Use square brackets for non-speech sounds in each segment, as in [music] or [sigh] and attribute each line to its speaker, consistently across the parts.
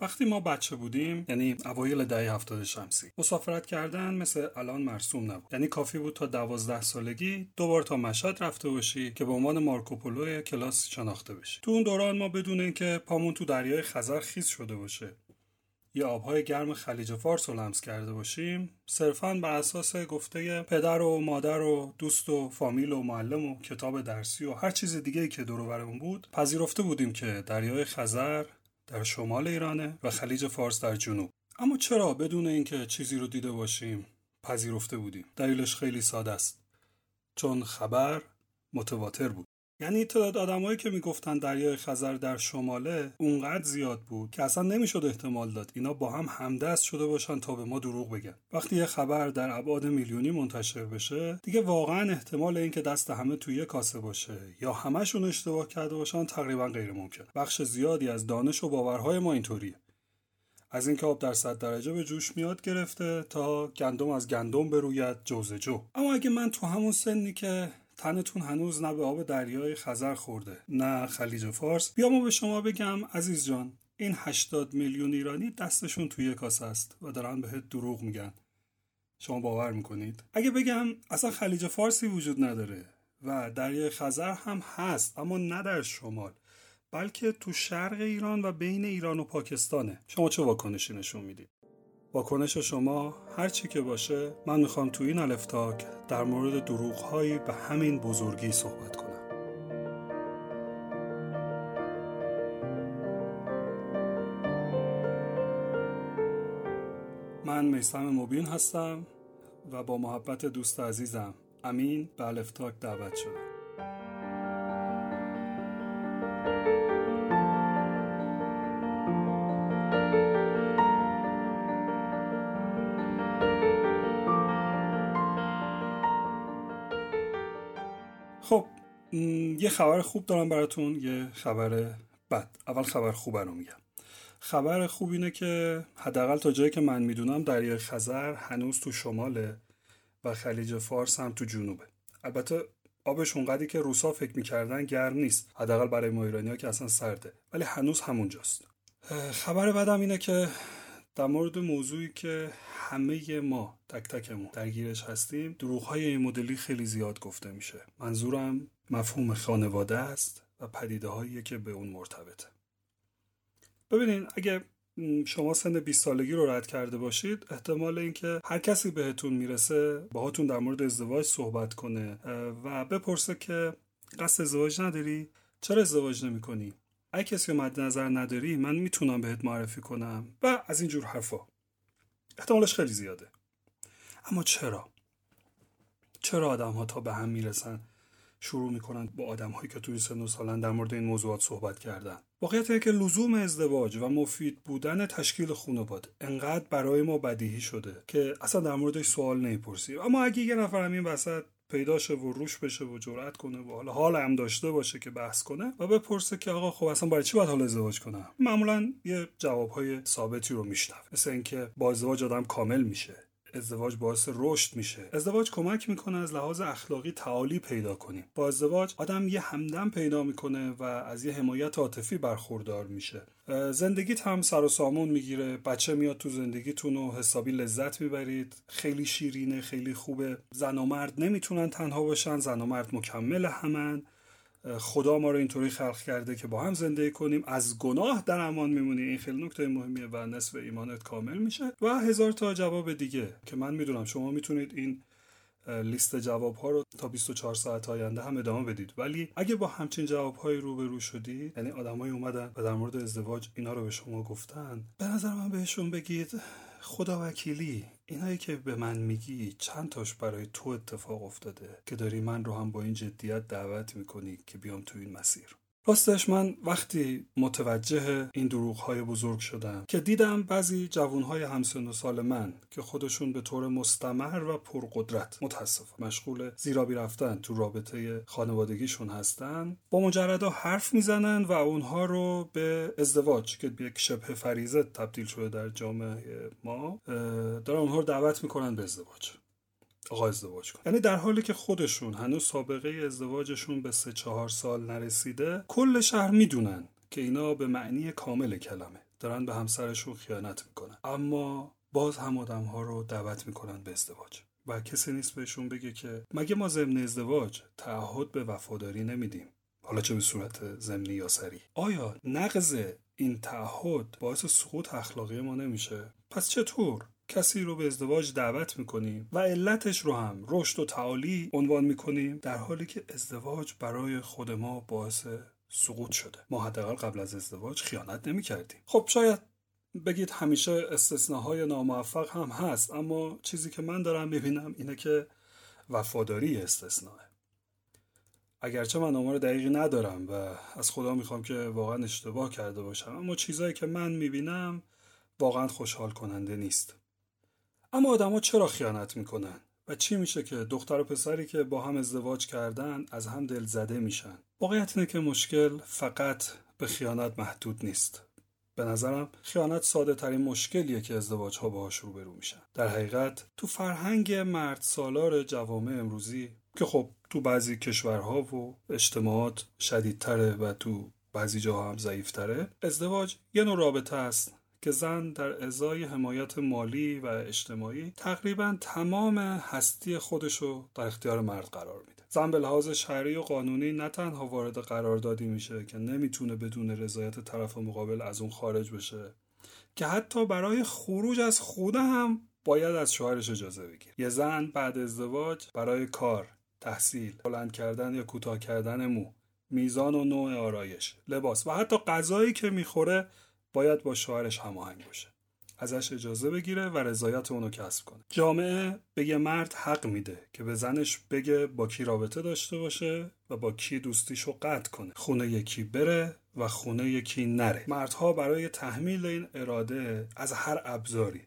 Speaker 1: وقتی ما بچه بودیم یعنی اوایل دهه هفتاد شمسی مسافرت کردن مثل الان مرسوم نبود. یعنی کافی بود تا دوازده سالگی دوبار تا مشهد رفته باشی که به عنوان مارکوپولو کلاس شناخته بشی. تو اون دوران ما بدون اینکه پامون تو دریای خزر خیز شده باشه یا آبهای گرم خلیج فارس رو لمس کرده باشیم صرفا بر اساس گفته پدر و مادر و دوست و فامیل و معلم و کتاب درسی و هر چیز دیگه که دور برمون بود پذیرفته بودیم که دریای خزر در شمال ایرانه و خلیج فارس در جنوب. اما چرا بدون اینکه چیزی رو دیده باشیم پذیرفته بودیم؟ دلیلش خیلی ساده است. چون خبر متواتر بود. یعنی تعداد آدمایی که می‌گفتن دریای خزر در شماله اونقدر زیاد بود که اصلا نمی‌شد احتمال داد اینا با هم همدست شده باشن تا به ما دروغ بگن. وقتی یه خبر در ابعاد میلیونی منتشر بشه دیگه واقعا احتمال اینکه دست همه توی کاسه باشه یا همشون اشتباه کرده باشن تقریبا غیر ممکن. بخش زیادی از دانش و باورهای ما اینطوریه. از اینکه آب در صد درجه به جوش میاد گرفته تا گندم از گندم بروید جوزه جو. اما اگه من تو همون سنی که تنتون هنوز نه به آب دریای خزر خورده نه خلیج فارس. بیا ما به شما بگم عزیز جان این 80 میلیون ایرانی دستشون توی کاسه است و دارن بهت دروغ میگن. شما باور می‌کنید؟ اگه بگم اصلا خلیج فارسی وجود نداره و دریای خزر هم هست اما نه در شمال بلکه تو شرق ایران و بین ایران و پاکستانه. شما چه واکنشی نشون می‌دید؟ واکنش شما هر چی که باشه من می‌خوام تو این الفتاک در مورد دروغ هایی به همین بزرگی صحبت کنم. من میسم مبین هستم و با محبت دوست عزیزم امین به الفتاک دعوت شدم. یه خبر خوب دارم براتون یه خبر بد. اول خبر خوب رو میگم. خبر خوب اینه که حداقل تا جایی که من می‌دونم دریای خزر هنوز تو شماله و خلیج فارس هم تو جنوبه. البته آبش اونقدری که روسا فکر می‌کردن گرم نیست. حداقل برای ما ایرانی که اصلا سرده. ولی هنوز همونجاست. خبر بدم اینه که در مورد موضوعی که همه ما تک تکمون درگیرش هستیم دروغ های این مدلی خیلی زیاد گفته میشه. منظورم مفهوم خانواده است و پدیده هایی که به اون مرتبطه. ببینین اگه شما سن 20 سالگی رو رد کرده باشید احتمال اینکه هر کسی بهتون می‌رسه باهاتون در مورد ازدواج صحبت کنه و بپرسه که قصد ازدواج نداری؟ چرا ازدواج نمی کنی اگه کسی رو مد نظر نداری من می‌تونم بهت معرفی کنم و از این جور حرفا. احتمالش خیلی زیاده. اما چرا؟ چرا آدم ها تا به هم می‌رسن؟ شروع می‌کنن با آدم هایی که توی سن و سالن در مورد این موضوعات صحبت کردن. واقعیت اینه که لزوم ازدواج و مفید بودن تشکیل خانواده انقدر برای ما بدیهی شده که اصلا در موردش سوال نمی‌پرسیم. اما اگه یه نفر همین وسط پیدا شه و روش بشه و جرأت کنه و حالا حال هم داشته باشه که بحث کنه و بپرسه که آقا خب اصلا برای چی باید حالا ازدواج کنم؟ معمولا یه جوابهای ثابتی رو میشنوه. مثل اینکه با ازدواج آدم کامل میشه. ازدواج باعث رشد میشه. ازدواج کمک می‌کنه از لحاظ اخلاقی تعالی پیدا کنیم. با ازدواج آدم یه همدم پیدا می‌کنه و از یه حمایت عاطفی برخوردار میشه. زندگیت هم سر و سامون می‌گیره. بچه میاد تو زندگیتون و حسابی لذت می‌برید. خیلی شیرینه خیلی خوبه. زن و مرد نمی‌تونن تنها باشن. زن و مرد مکمل همن. خدا ما رو اینطوری خلق کرده که با هم زندگی کنیم. از گناه در امان میمونی. این خیلی نکته مهمیه و نصف ایمانت کامل میشه. و هزار تا جواب دیگه که من می‌دونم شما می‌تونید این لیست جواب ها رو تا 24 ساعت آینده هم ادامه بدید. ولی اگه با همچین جواب های روبرو شدید یعنی آدمایی اومدن و در مورد ازدواج اینا رو به شما گفتن به نظر من بهشون بگید خدا وکیلی. اینایی که به من میگی چند تاش برای تو اتفاق افتاده که داری من رو هم با این جدیت دعوت می‌کنی که بیام تو این مسیر. راستش من وقتی متوجه این دروغ های بزرگ شدم که دیدم بعضی جوون های همسن و سال من که خودشون به طور مستمر و پرقدرت متاسف مشغول زیرابی رفتن تو رابطه خانوادگیشون هستن. با مجردا حرف می‌زنن و اونها رو به ازدواج که یک شبه فریزه تبدیل شده در جامعه ما دارن اونها رو دعوت می‌کنن به ازدواج. آقا ازدواج کن یعنی در حالی که خودشون هنوز سابقه ازدواجشون به سه چهار سال نرسیده کل شهر می‌دونن که اینا به معنی کامل کلمه. دارن به همسرشون خیانت می‌کنن. اما باز هم آدم ها رو دعوت می‌کنن به ازدواج. و کسی نیست بهشون بگه که مگه ما ضمن ازدواج تعهد به وفاداری نمیدیم؟ حالا چه به صورت ضمنی یا سری آیا نقض این تعهد باعث سقوط اخلاقی ما نمیشه؟ پس چطور؟ کسی رو به ازدواج دعوت می‌کنیم و علتش رو هم رشد و تعالی عنوان می‌کنیم در حالی که ازدواج برای خود ما باعث سقوط شده. ما حداقل قبل از ازدواج خیانت نمی‌کردیم. خب شاید بگید همیشه استثناهای ناموفق هم هست اما چیزی که من دارم می‌بینم اینه که وفاداری استثناه اگرچه من آمار دقیقی ندارم و از خدا می‌خوام که واقعا اشتباه کرده باشم اما چیزهایی که من می‌بینم واقعا خوشحال کننده نیست. اما آدما چرا خیانت می‌کنن؟ و چی میشه که دختر و پسری که با هم ازدواج کردن از هم دل زده میشن؟ واقعیت اینه که مشکل فقط به خیانت محدود نیست. به نظرم خیانت ساده ترین مشکلیه که ازدواج ها باهاش روبرو میشن. در حقیقت تو فرهنگ مرد سالار جوامع امروزی که خب تو بعضی کشورها و اجتماعات شدیدتره و تو بعضی جاها هم ضعیفتره ازدواج یه نوع رابطه است که زن در ازای حمایت مالی و اجتماعی تقریبا تمام هستی خودشو در اختیار مرد قرار میده. زن به لحاظ شرعی و قانونی نه تنها وارد قراردادی میشه که نمی‌تونه بدون رضایت طرف مقابل از اون خارج بشه که حتی برای خروج از خونه هم باید از شوهرش اجازه بگیر یه زن بعد ازدواج برای کار تحصیل بلند کردن یا کوتاه کردن مو میزان و نوع آرایش لباس و حتی غذایی که می‌خوره باید با شوهرش هماهنگ باشه. ازش اجازه بگیره و رضایت اونو کسب کنه. جامعه به یه مرد حق میده که به زنش بگه با کی رابطه داشته باشه و با کی دوستیشو قطع کنه. خونه یکی بره و خونه یکی نره. مردها برای تحمیل این اراده از هر ابزاری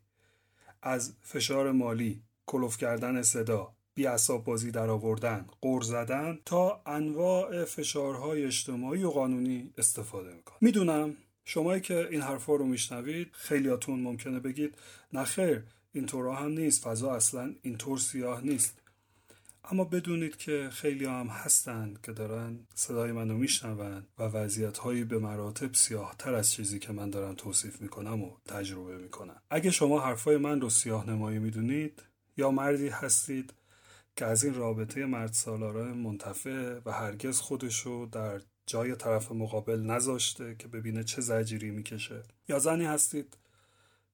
Speaker 1: از فشار مالی کلوف کردن صدا بی بازی در آوردن قور زدن تا انواع فشارهای اجتماعی و قانونی استفاده می‌کنن. می‌دونم شمایی که این حرفا رو میشنوید خیلیاتون ممکنه بگید نخیر اینطورا هم نیست فضا اصلا اینطور سیاه نیست. اما بدونید که خیلی هم هستن که دارن صدای منو میشنون و وضعیت هایی به مراتب سیاه تر از چیزی که من دارم توصیف می‌کنم و تجربه می‌کنم. اگه شما حرفای من رو سیاه نمایی می‌دونید یا مردی هستید که از این رابطه مرد سالاره منتفع و هرگز خودشو در جای طرف مقابل نذاشته که ببینه چه زجیری می‌کشه. یا زنی هستید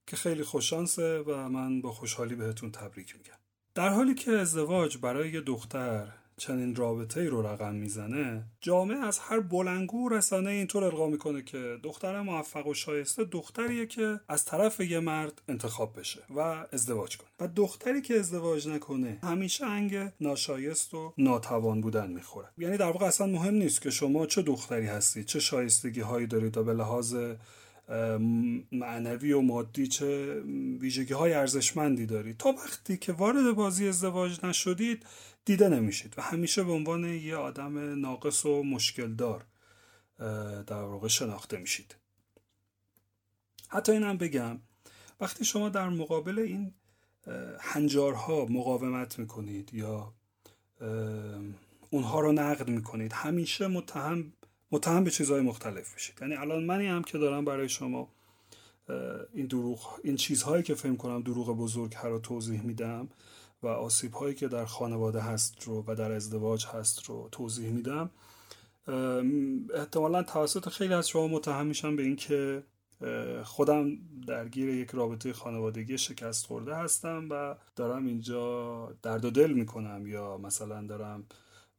Speaker 1: که خیلی خوششانسه و من با خوشحالی بهتون تبریک میگم. در حالی که ازدواج برای یه دختر چنین رابطه ای رو رقم می‌زنه جامعه از هر بلنگو رسانه اینطور القا می‌کنه که دختر موفق و شایسته دختریه که از طرف یه مرد انتخاب بشه و ازدواج کنه. و دختری که ازدواج نکنه همیشه انگ ناشایست و ناتوان بودن می‌خوره. یعنی در واقع اصلا مهم نیست که شما چه دختری هستید چه شایستگی هایی دارید و به لحاظ معنوی و مادی چه ویژگی های ارزشمندی دارید تا وقتی که وارد بازی ازدواج نشدید دیده نمیشید. و همیشه به عنوان یه آدم ناقص و مشکل دار در واقع شناخته میشید. حتی اینم بگم وقتی شما در مقابل این هنجارها مقاومت می‌کنید یا اونها رو نقد می‌کنید همیشه متهم متهم به چیزهای مختلف بشید یعنی الان منی هم که دارم برای شما این دروغ این چیزهایی که فهم کنم دروغ بزرگ رو توضیح میدم و آسیب هایی که در خانواده هست رو و در ازدواج هست رو توضیح میدم. احتمالا توسط خیلی از شما متهم میشم به اینکه خودم درگیر یک رابطه خانوادگی شکست خورده هستم و دارم اینجا درد و دل می‌کنم یا مثلا دارم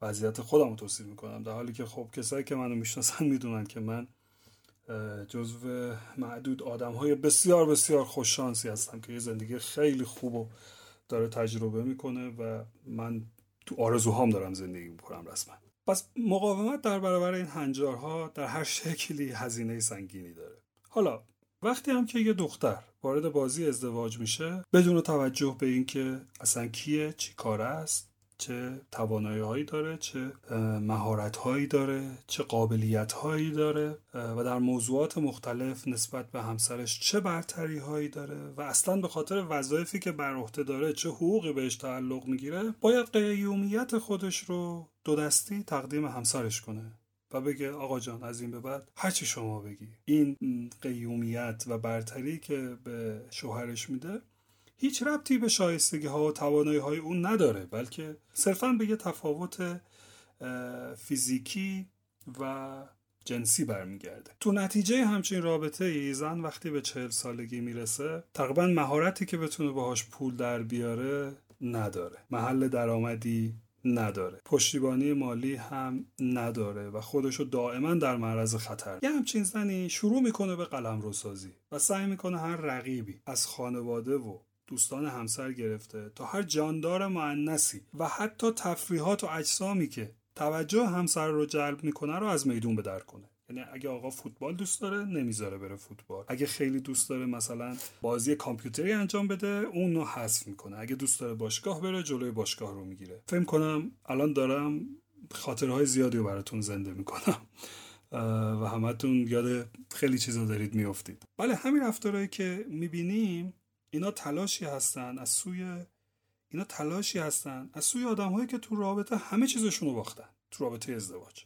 Speaker 1: وضعیت خودم رو توصیف می‌کنم. در حالی که خب کسایی که منو می‌شناسن می‌دونن که من جزو معدود آدم های بسیار بسیار خوششانسی هستم که یه زندگی خیلی خوب و داره تجربه می‌کنه و من تو آرزوهام دارم زندگی می‌کنم رسما. پس مقاومت در برابر این هنجارها در هر شکلی هزینه سنگینی داره. حالا وقتی هم که یه دختر وارد بازی ازدواج میشه بدون توجه به اینکه اصلا کیه چی کاره است چه توانایی هایی داره چه مهارت هایی داره چه قابلیت هایی داره و در موضوعات مختلف نسبت به همسرش چه برتری هایی داره و اصلا به خاطر وظایفی که بر عهده داره چه حقوقی بهش تعلق می‌گیره باید قیومیت خودش رو دو دستی تقدیم همسرش کنه و بگه آقا جان از این به بعد هرچی شما بگی. این قیومیت و برتری که به شوهرش میده هیچ ربطی به شایستگی ها و توانایی های اون نداره بلکه صرفا به یه تفاوت فیزیکی و جنسی برمیگرده. تو نتیجه همچین رابطه ای زن وقتی به چهل سالگی می‌رسه تقریبا مهارتی که بتونه باهاش پول در بیاره نداره. محل درآمدی نداره. پشتیبانی مالی هم نداره و خودشو دائما در معرض خطر. یه همچین زنی شروع می‌کنه به قلم سازی و سعی می‌کنه هر رقیبی از خانواده و دوستان همسر گرفته تا هر جاندار معنسی و حتی تفریحات و اجسامی که توجه همسر رو جلب می‌کنه رو از میدون به در کنه. یعنی اگه آقا فوتبال دوست داره نمی‌ذاره بره فوتبال. اگه خیلی دوست داره مثلا بازی کامپیوتری انجام بده اون رو حذف می‌کنه. اگه دوست داره باشگاه بره جلوی باشگاه رو می‌گیره. فکر کنم الان دارم خاطرهای زیادی رو براتون زنده می‌کنم. و همتون یاد خیلی چیزا دارید میافتید. بله همین رفتارهایی که می‌بینیم اینا تلاشی هستن از سوی اینا تلاشی هستن. از سوی آدمهایی که تو رابطه همه چیزشون رو باختن تو رابطه ازدواج.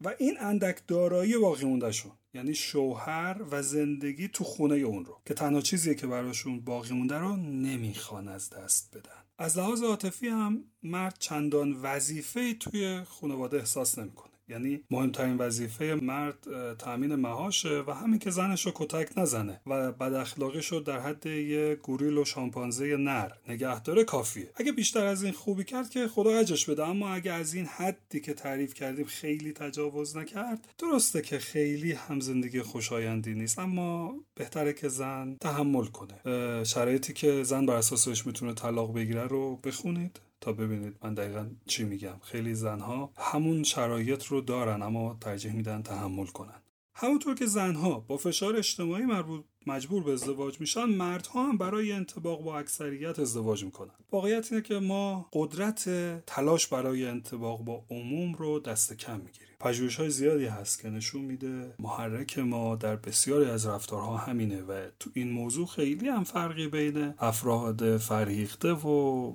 Speaker 1: و این اندک دارایی باقی مونده شون یعنی شوهر و زندگی تو خونه اون رو که تنها چیزیه که براشون باقی مونده رو نمی‌خوان از دست بدن. از لحاظ عاطفی هم مرد چندان وظیفه توی خانواده احساس نمی‌کنه. یعنی مهمترین وظیفه مرد تامین مهاشه و همین که زنش رو کتک نزنه و بد اخلاقیش رو در حد یه گوریل و شامپانزه نر. نگه داره کافیه. اگه بیشتر از این خوبی کرد که خدا اجش بده اما اگه از این حدی که تعریف کردیم خیلی تجاوز نکرد درسته که خیلی هم زندگی خوشایندی نیست اما بهتره که زن تحمل کنه. شرایطی که زن بر اساسش می‌تونه طلاق بگیره رو بخونید. تا ببینید من دقیقا چی میگم. خیلی زنها همون شرایط رو دارن اما ترجیح میدن تحمل کنن. همونطور که زنها با فشار اجتماعی مربوط مجبور به ازدواج میشن مردها هم برای انتباق با اکثریت ازدواج می‌کنن. واقعیت اینه که ما قدرت تلاش برای انتباق با عموم رو دست کم می‌گیریم. پژوهش های زیادی هست که نشون میده محرک ما در بسیاری از رفتارها همینه و تو این موضوع خیلی هم فرقی بین افراد فرهیخته و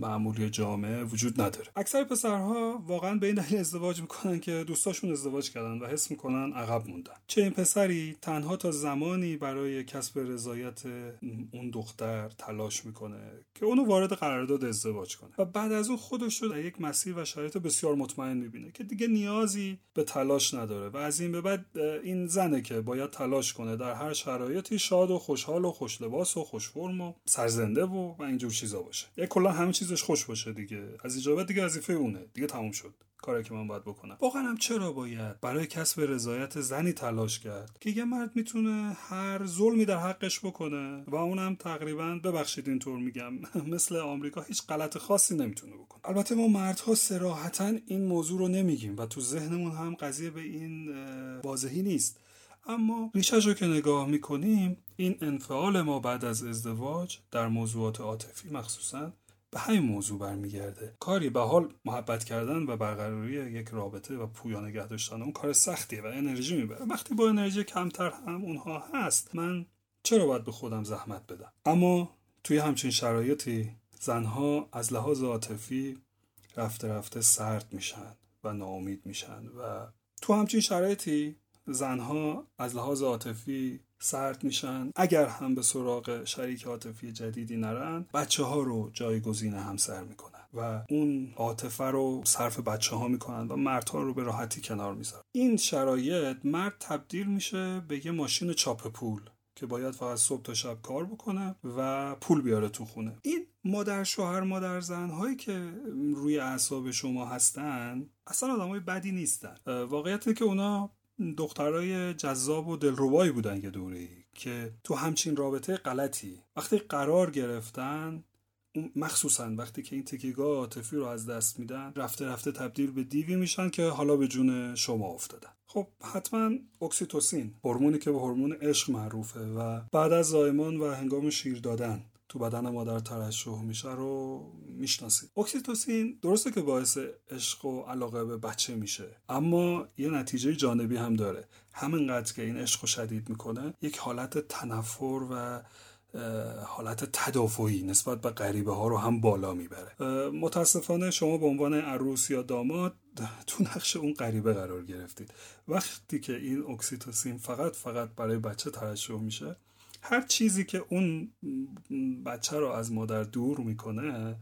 Speaker 1: معمولی جامعه وجود نداره. اکثر پسرها واقعا به این دلیل ازدواج می‌کنن که دوستاشون ازدواج کردن و حس می‌کنن عقب موندن. چه این پسری تنها تا زمانی برای کسب رضایت اون دختر تلاش می‌کنه که اونو وارد قرارداد ازدواج کنه و بعد از اون خودش رو در یک مسیر و شرایط بسیار مطمئن می‌بینه که دیگه نیازی به تلاش نداره و از این به بعد این زنه که باید تلاش کنه در هر شرایطی شاد و خوشحال و خوش لباس و خوش فرم و سرزنده و و اینجور چیزا باشه. یه کلا همه چیزش خوش باشه دیگه. از اینجا دیگه وظیفه اونه. دیگه تموم شد. کاری که من باید بکنم. واقعا هم چرا باید؟ برای کسب رضایت زنی تلاش کرد که یه مرد می‌تونه هر ظلمی در حقش بکنه و اونم تقریبا ببخشید اینطور میگم [laughs] مثل آمریکا هیچ غلط خاصی نمی‌تونه بکنه. البته ما مردها سراحتا این موضوع رو نمیگیم و تو ذهنمون هم قضیه به این واضحی نیست. اما ریشش رو که نگاه می‌کنیم این انفعال ما بعد از ازدواج در موضوعات عاطفی مخصوصا به همین موضوع برمیگرده. کاری به حال محبت کردن و برقراری یک رابطه و پویا نگه داشتن اون کار سختیه و انرژی می‌بره. وقتی با انرژی کمتر هم اونها هست من چرا باید به خودم زحمت بدم؟ اما توی همچین شرایطی زنها از لحاظ عاطفی رفته رفته سرد میشن و ناامید میشن و تو همچین شرایطی زنها از لحاظ عاطفی سرد میشن. اگر هم به سراغ شریک عاطفی جدیدی نرن بچه ها رو جایگزین همسر می‌کنن و اون عاطفه رو صرف بچه ها می‌کنن و مردها رو به راحتی کنار می‌ذارن. این شرایط مرد تبدیل میشه به یه ماشین چاپ پول که باید فقط صبح تا شب کار بکنه و پول بیاره تو خونه. این مادر شوهر مادر زن هایی که روی اعصاب شما هستن اصلا آدم های بدی نیستن. واقعیت که اونا دخترای جذاب و دلربایی بودن یه دوره که تو همچین رابطه غلطی. وقتی قرار گرفتن مخصوصا وقتی که این تکیگاه عاطفی رو از دست میدن رفته رفته تبدیل به دیوی میشن که حالا به جون شما افتادن. خب حتما اکسیتوسین هورمونی که به هورمون عشق معروفه و بعد از زایمان و هنگام شیر دادن تو بدن مادر ترشح میشه رو می‌شناسید. اکسیتوسین درسته که باعث عشق و علاقه به بچه میشه اما یه نتیجه جانبی هم داره. همینقدر که این عشق رو شدید می‌کنه یک حالت تنفر و حالت تدافعی نسبت به غریبه ها رو هم بالا می‌بره. متاسفانه شما به عنوان عروس یا داماد تو نقش اون غریبه قرار گرفتید. وقتی که این اکسیتوسین فقط فقط برای بچه ترشح میشه هر چیزی که اون بچه رو از مادر دور می‌کنه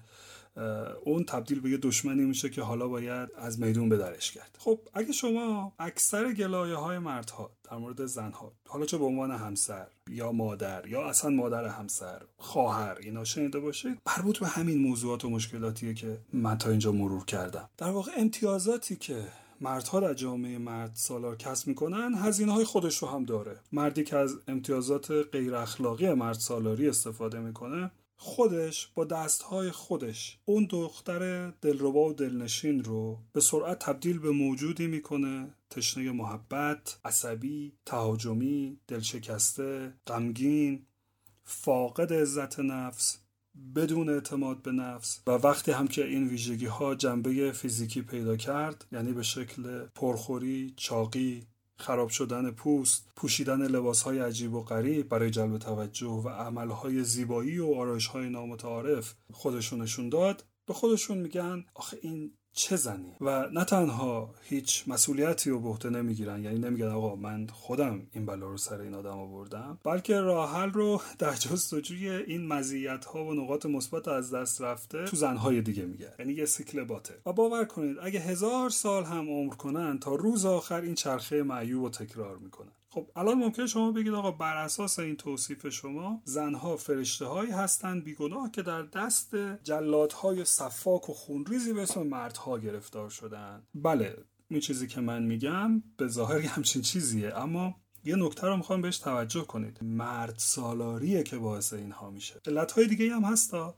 Speaker 1: اون تبدیل به یه دشمنی میشه که حالا باید از میدون به درش کرد. خب اگه شما اکثر گلایه های مردها در مورد زنها حالا چه به عنوان همسر یا مادر یا اصلا مادر همسر خواهر اینا شنیده باشید مربوط به همین موضوعات و مشکلاتیه که من تا اینجا مرور کردم. در واقع امتیازاتی که مردها در جامعه مرد سالار کسب می‌کنن هزینه های خودش رو هم داره. مردی که از امتیازات غیر اخلاقی مرد سالاری استفاده می‌کنه خودش با دستهای خودش اون دختر دلربا و دلنشین رو به سرعت تبدیل به موجودی می‌کنه. تشنه محبت، عصبی، تهاجمی، دلشکسته، غمگین، فاقد عزت نفس، بدون اعتماد به نفس. و وقتی هم که این ویژگی ها جنبه فیزیکی پیدا کرد یعنی به شکل پرخوری، چاقی، خراب شدن پوست، پوشیدن لباسهای عجیب و غریب برای جلب توجه و عملهای زیبایی و آرایشهای نامتعارف خودشونشون داد. به خودشون میگن آخه این چه زنی؟ و نه تنها هیچ مسئولیتی رو به عهده نمی‌گیرن یعنی نمیگن آقا من خودم این بلا رو سر این آدم آوردم بلکه راحل رو در جستجوی این مزیت ها و نقاط مثبت از دست رفته تو زنهای دیگه میگه یعنی یه سیکل باته و باور کنید اگه هزار سال هم عمر کنن تا روز آخر این چرخه معیوب رو تکرار می‌کنن. خب الان ممکن شما بگید آقا بر اساس این توصیف شما زنها فرشته هایی هستند بیگناه که در دست جلادهای صفاک و خونریزی به اسم مردها گرفتار شدن بله این چیزی که من میگم به ظاهر همچین چیزیه اما یه نکته رو می‌خوام بهش توجه کنید. مرد سالاریه که باعث اینها میشه. علت های دیگه هم هستا.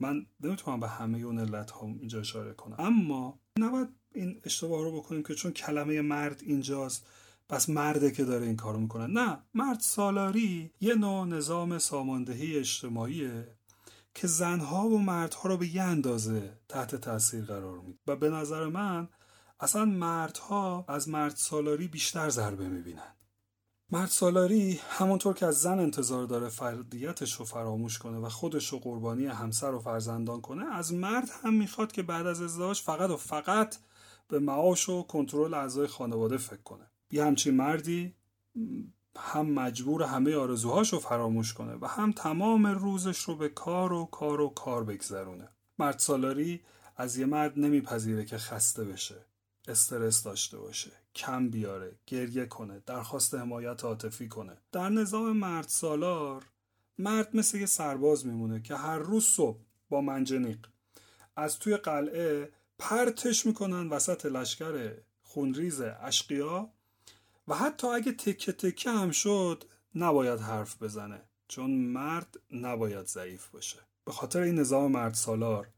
Speaker 1: من نمی‌تونم به همه اون علت ها اینجا اشاره کنم. اما نباید این اشتباه رو بکنیم که چون کلمه مرد اینجاست. پس مرده که داره این کارو می‌کنه. نه مرد سالاری یه نوع نظام ساماندهی اجتماعیه که زنها و مردها رو به یه اندازه تحت تاثیر قرار میده. و به نظر من اصلا مردها از مرد سالاری بیشتر ضربه می‌بینن. مرد سالاری همونطور که از زن انتظار داره فردیتش رو فراموش کنه و خودش رو قربانی همسر و فرزندان کنه از مرد هم می‌خواد که بعد از ازدواج فقط و فقط به معاش و کنترل اعضای خانواده فکر کنه. یه همچین مردی هم مجبور همه آرزوهاش رو فراموش کنه و هم تمام روزش رو به کار و کار و کار بگذرونه. مرد سالاری از یه مرد نمیپذیره که خسته بشه استرس داشته باشه کم بیاره گریه کنه درخواست حمایت عاطفی کنه. در نظام مرد سالار مرد مثل یه سرباز میمونه که هر روز صبح با منجنیق از توی قلعه پرتش می‌کنن وسط لشکر خونریز اشقیا و حتی اگه تکه تکه هم شد نباید حرف بزنه. چون مرد نباید ضعیف باشه. به خاطر این نظام مرد سالار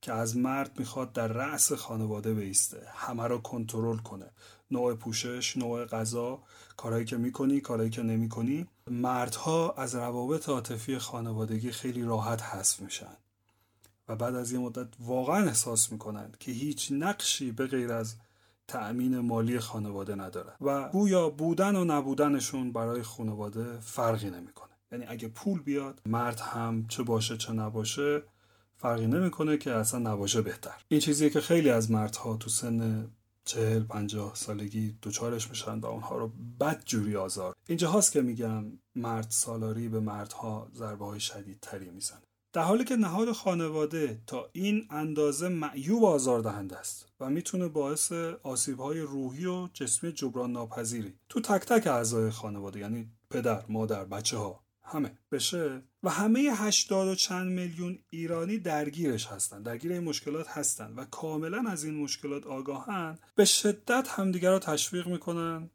Speaker 1: که از مرد می‌خواد در رأس خانواده بیسته همه رو کنترل کنه. نوع پوشش نوع غذا کارهایی که می‌کنی کارهایی که نمی‌کنی. مردها از روابط عاطفی خانوادگی خیلی راحت حذف میشن. و بعد از یه مدت واقعا احساس می‌کنن که هیچ نقشی به غیر از تأمین مالی خانواده نداره و گویا بودن و نبودنشون برای خانواده فرقی نمی‌کنه. یعنی اگه پول بیاد مرد هم چه باشه چه نباشه فرقی نمی‌کنه که اصلا نباشه بهتر. این چیزیه که خیلی از مردها تو سن چهل پنجاه سالگی دوچارش میشن و اونها رو بد جوری آزار. اینجا هاست که میگم مرد سالاری به مردها ضربه های شدید تری می‌زنه. در حالی که نهاد خانواده تا این اندازه معیوب آزار دهنده است و می‌تونه باعث آسیب های روحی و جسمی جبران ناپذیری تو تک تک اعضای خانواده یعنی پدر، مادر، بچه ها همه بشه و همه هشتاد و چند میلیون ایرانی درگیرش هستن درگیر این مشکلات هستن و کاملا از این مشکلات آگاهن به شدت همدیگر رو تشویق می‌کنن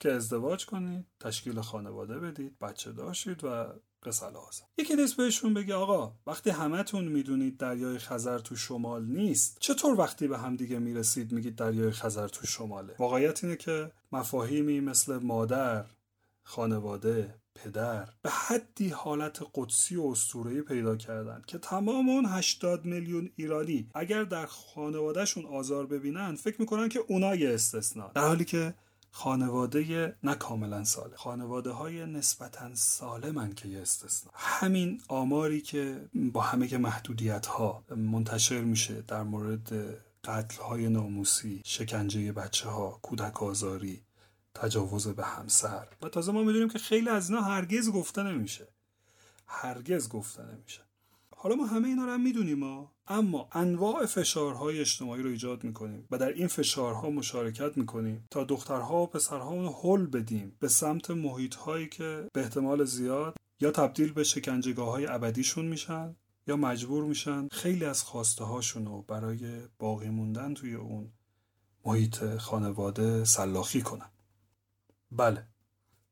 Speaker 1: که ازدواج کنید تشکیل خانواده بدید بچه داشتید و قصه یکی نیست بهشون بگه آقا وقتی همتون می‌دونید دریای خزر تو شمال نیست چطور وقتی به همدیگه می‌رسید میگید دریای خزر تو شماله؟ واقعیت اینه که مفاهیمی مثل مادر خانواده پدر به حدی حالت قدسی و اسطوره‌ای پیدا کردن که تمام اون 80 میلیون ایرانی اگر در خانوادهشون آزار ببینن فکر می‌کنن که اونا یه استثنا در حالی که خانواده نه کاملا سالم. خانواده های نسبتا سالمن که یه استثنا همین آماری که با همه که محدودیت ها منتشر میشه در مورد قتل های ناموسی شکنجه بچه ها کودک آزاری تجاوز به همسر. و تازه ما می‌دونیم که خیلی از اینا هرگز گفته نمیشه. هرگز گفته نمیشه. حالا ما همه اینا رو هم می‌دونیم ما اما انواع فشارهای اجتماعی رو ایجاد می‌کنیم و در این فشارها مشارکت می‌کنیم تا دخترها و پسرها رو حل بدیم به سمت محیطهایی که به احتمال زیاد یا تبدیل به شکنجگاه های ابدیشون میشن یا مجبور میشن خیلی از خواسته هاشون رو برای باقی موندن توی اون محیط خانواده سلاخی کنن. بله.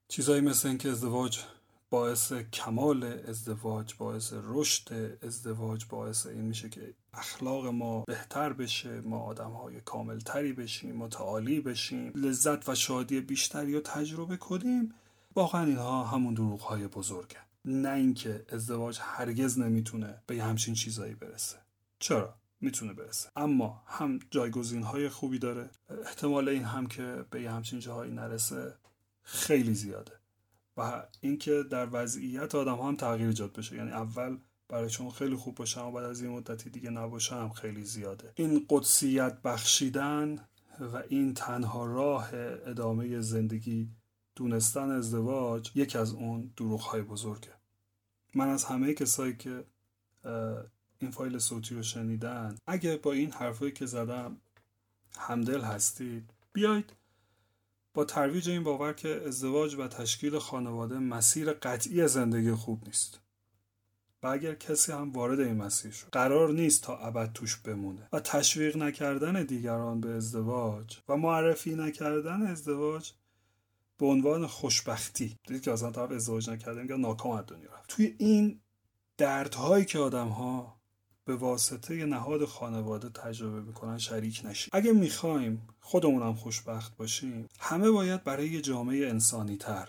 Speaker 1: چیزایی مثل اینکه ازدواج باعث کمال ازدواج باعث رشد ازدواج باعث این میشه که اخلاق ما بهتر بشه ما آدم های کامل تری بشیم متعالی بشیم لذت و شادی بیشتری رو تجربه کنیم. واقعا اینها همون دروغ های بزرگه. نه اینکه ازدواج هرگز نمی‌تونه به همچین چیزایی برسه. چرا؟ می‌تونه برسه. اما هم جایگزین های خوبی داره. احتمال این هم که به همچین جاهایی نرسه خیلی زیاده. و اینکه در وضعیت آدم ها هم تغییر ایجاد بشه. یعنی اول برای شما خیلی خوب باشه اما بعد از این مدتی دیگه نباشه هم خیلی زیاده. این قدسیت بخشیدن و این تنها راه ادامه زندگی دونستن ازدواج یکی از اون دروغ های بزرگه. من از همه کسایی که این فایل صوتی رو شنیدن اگه با این حرفایی که زدم همدل هستید بیاید با ترویج این باور که ازدواج و تشکیل خانواده مسیر قطعی زندگی خوب نیست. و اگر کسی هم وارد این مسیر شد قرار نیست تا ابد توش بمونه. و تشویق نکردن دیگران به ازدواج و معرفی نکردن ازدواج به عنوان خوشبختی. دیدید که اصلا طرف ازدواج نکرده میگه ناکام از دنیا رفت. توی این دردهایی که آدم ها به واسطه نهاد خانواده تجربه می‌کنن شریک نشیم. اگه می‌خوایم خودمون هم خوشبخت باشیم همه باید برای یه جامعه انسانی تر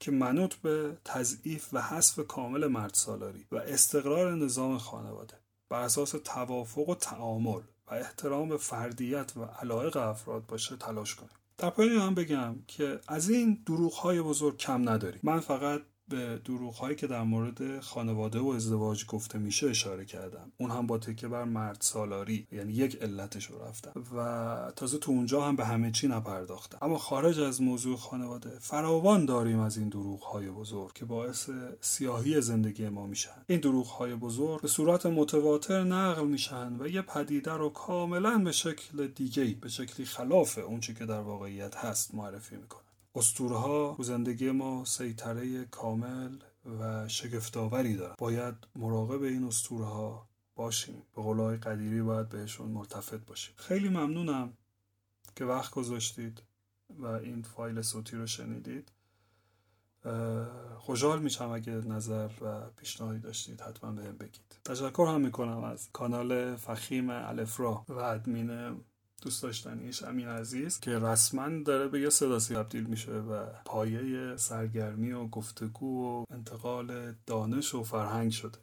Speaker 1: که منوط به تضعیف و حذف کامل مرد سالاری و استقرار نظام خانواده بر اساس توافق و تعامل و احترام به فردیت و علایق افراد باشه تلاش کنیم. در پایان هم بگم که از این دروغ های بزرگ کم نداریم. من فقط به دروغ هایی که در مورد خانواده و ازدواج گفته میشه اشاره کردم. اون هم با تکه بر مرد سالاری یعنی یک علتش رو رفتم. و تازه تو اونجا هم به همه چی نپرداختم. اما خارج از موضوع خانواده فراوان داریم از این دروغ های بزرگ که باعث سیاهی زندگی ما میشن. این دروغ های بزرگ به صورت متواتر نقل میشن و یه پدیده رو کاملا به شکل دیگه به شکلی خلاف اونچه که در واقعیت هست معرفی می‌کنن. اسطوره ها تو زندگی ما سیطره کامل و شگفتآوری دارن. باید مراقب این اسطوره ها باشیم. به قولای قدیری باید بهشون ملتفت باشیم. خیلی ممنونم که وقت گذاشتید و این فایل صوتی رو شنیدید. خوشحال میشم اگه نظر و پیشنهادی داشتید حتما بهم بگید. تشکر هم می‌کنم از کانال فخیم الفرا و ادمین دوست داشتنیش امین عزیز که رسما داره به یه صداسی تبدیل میشه و پایه سرگرمی و گفتگو و انتقال دانش و فرهنگ شده.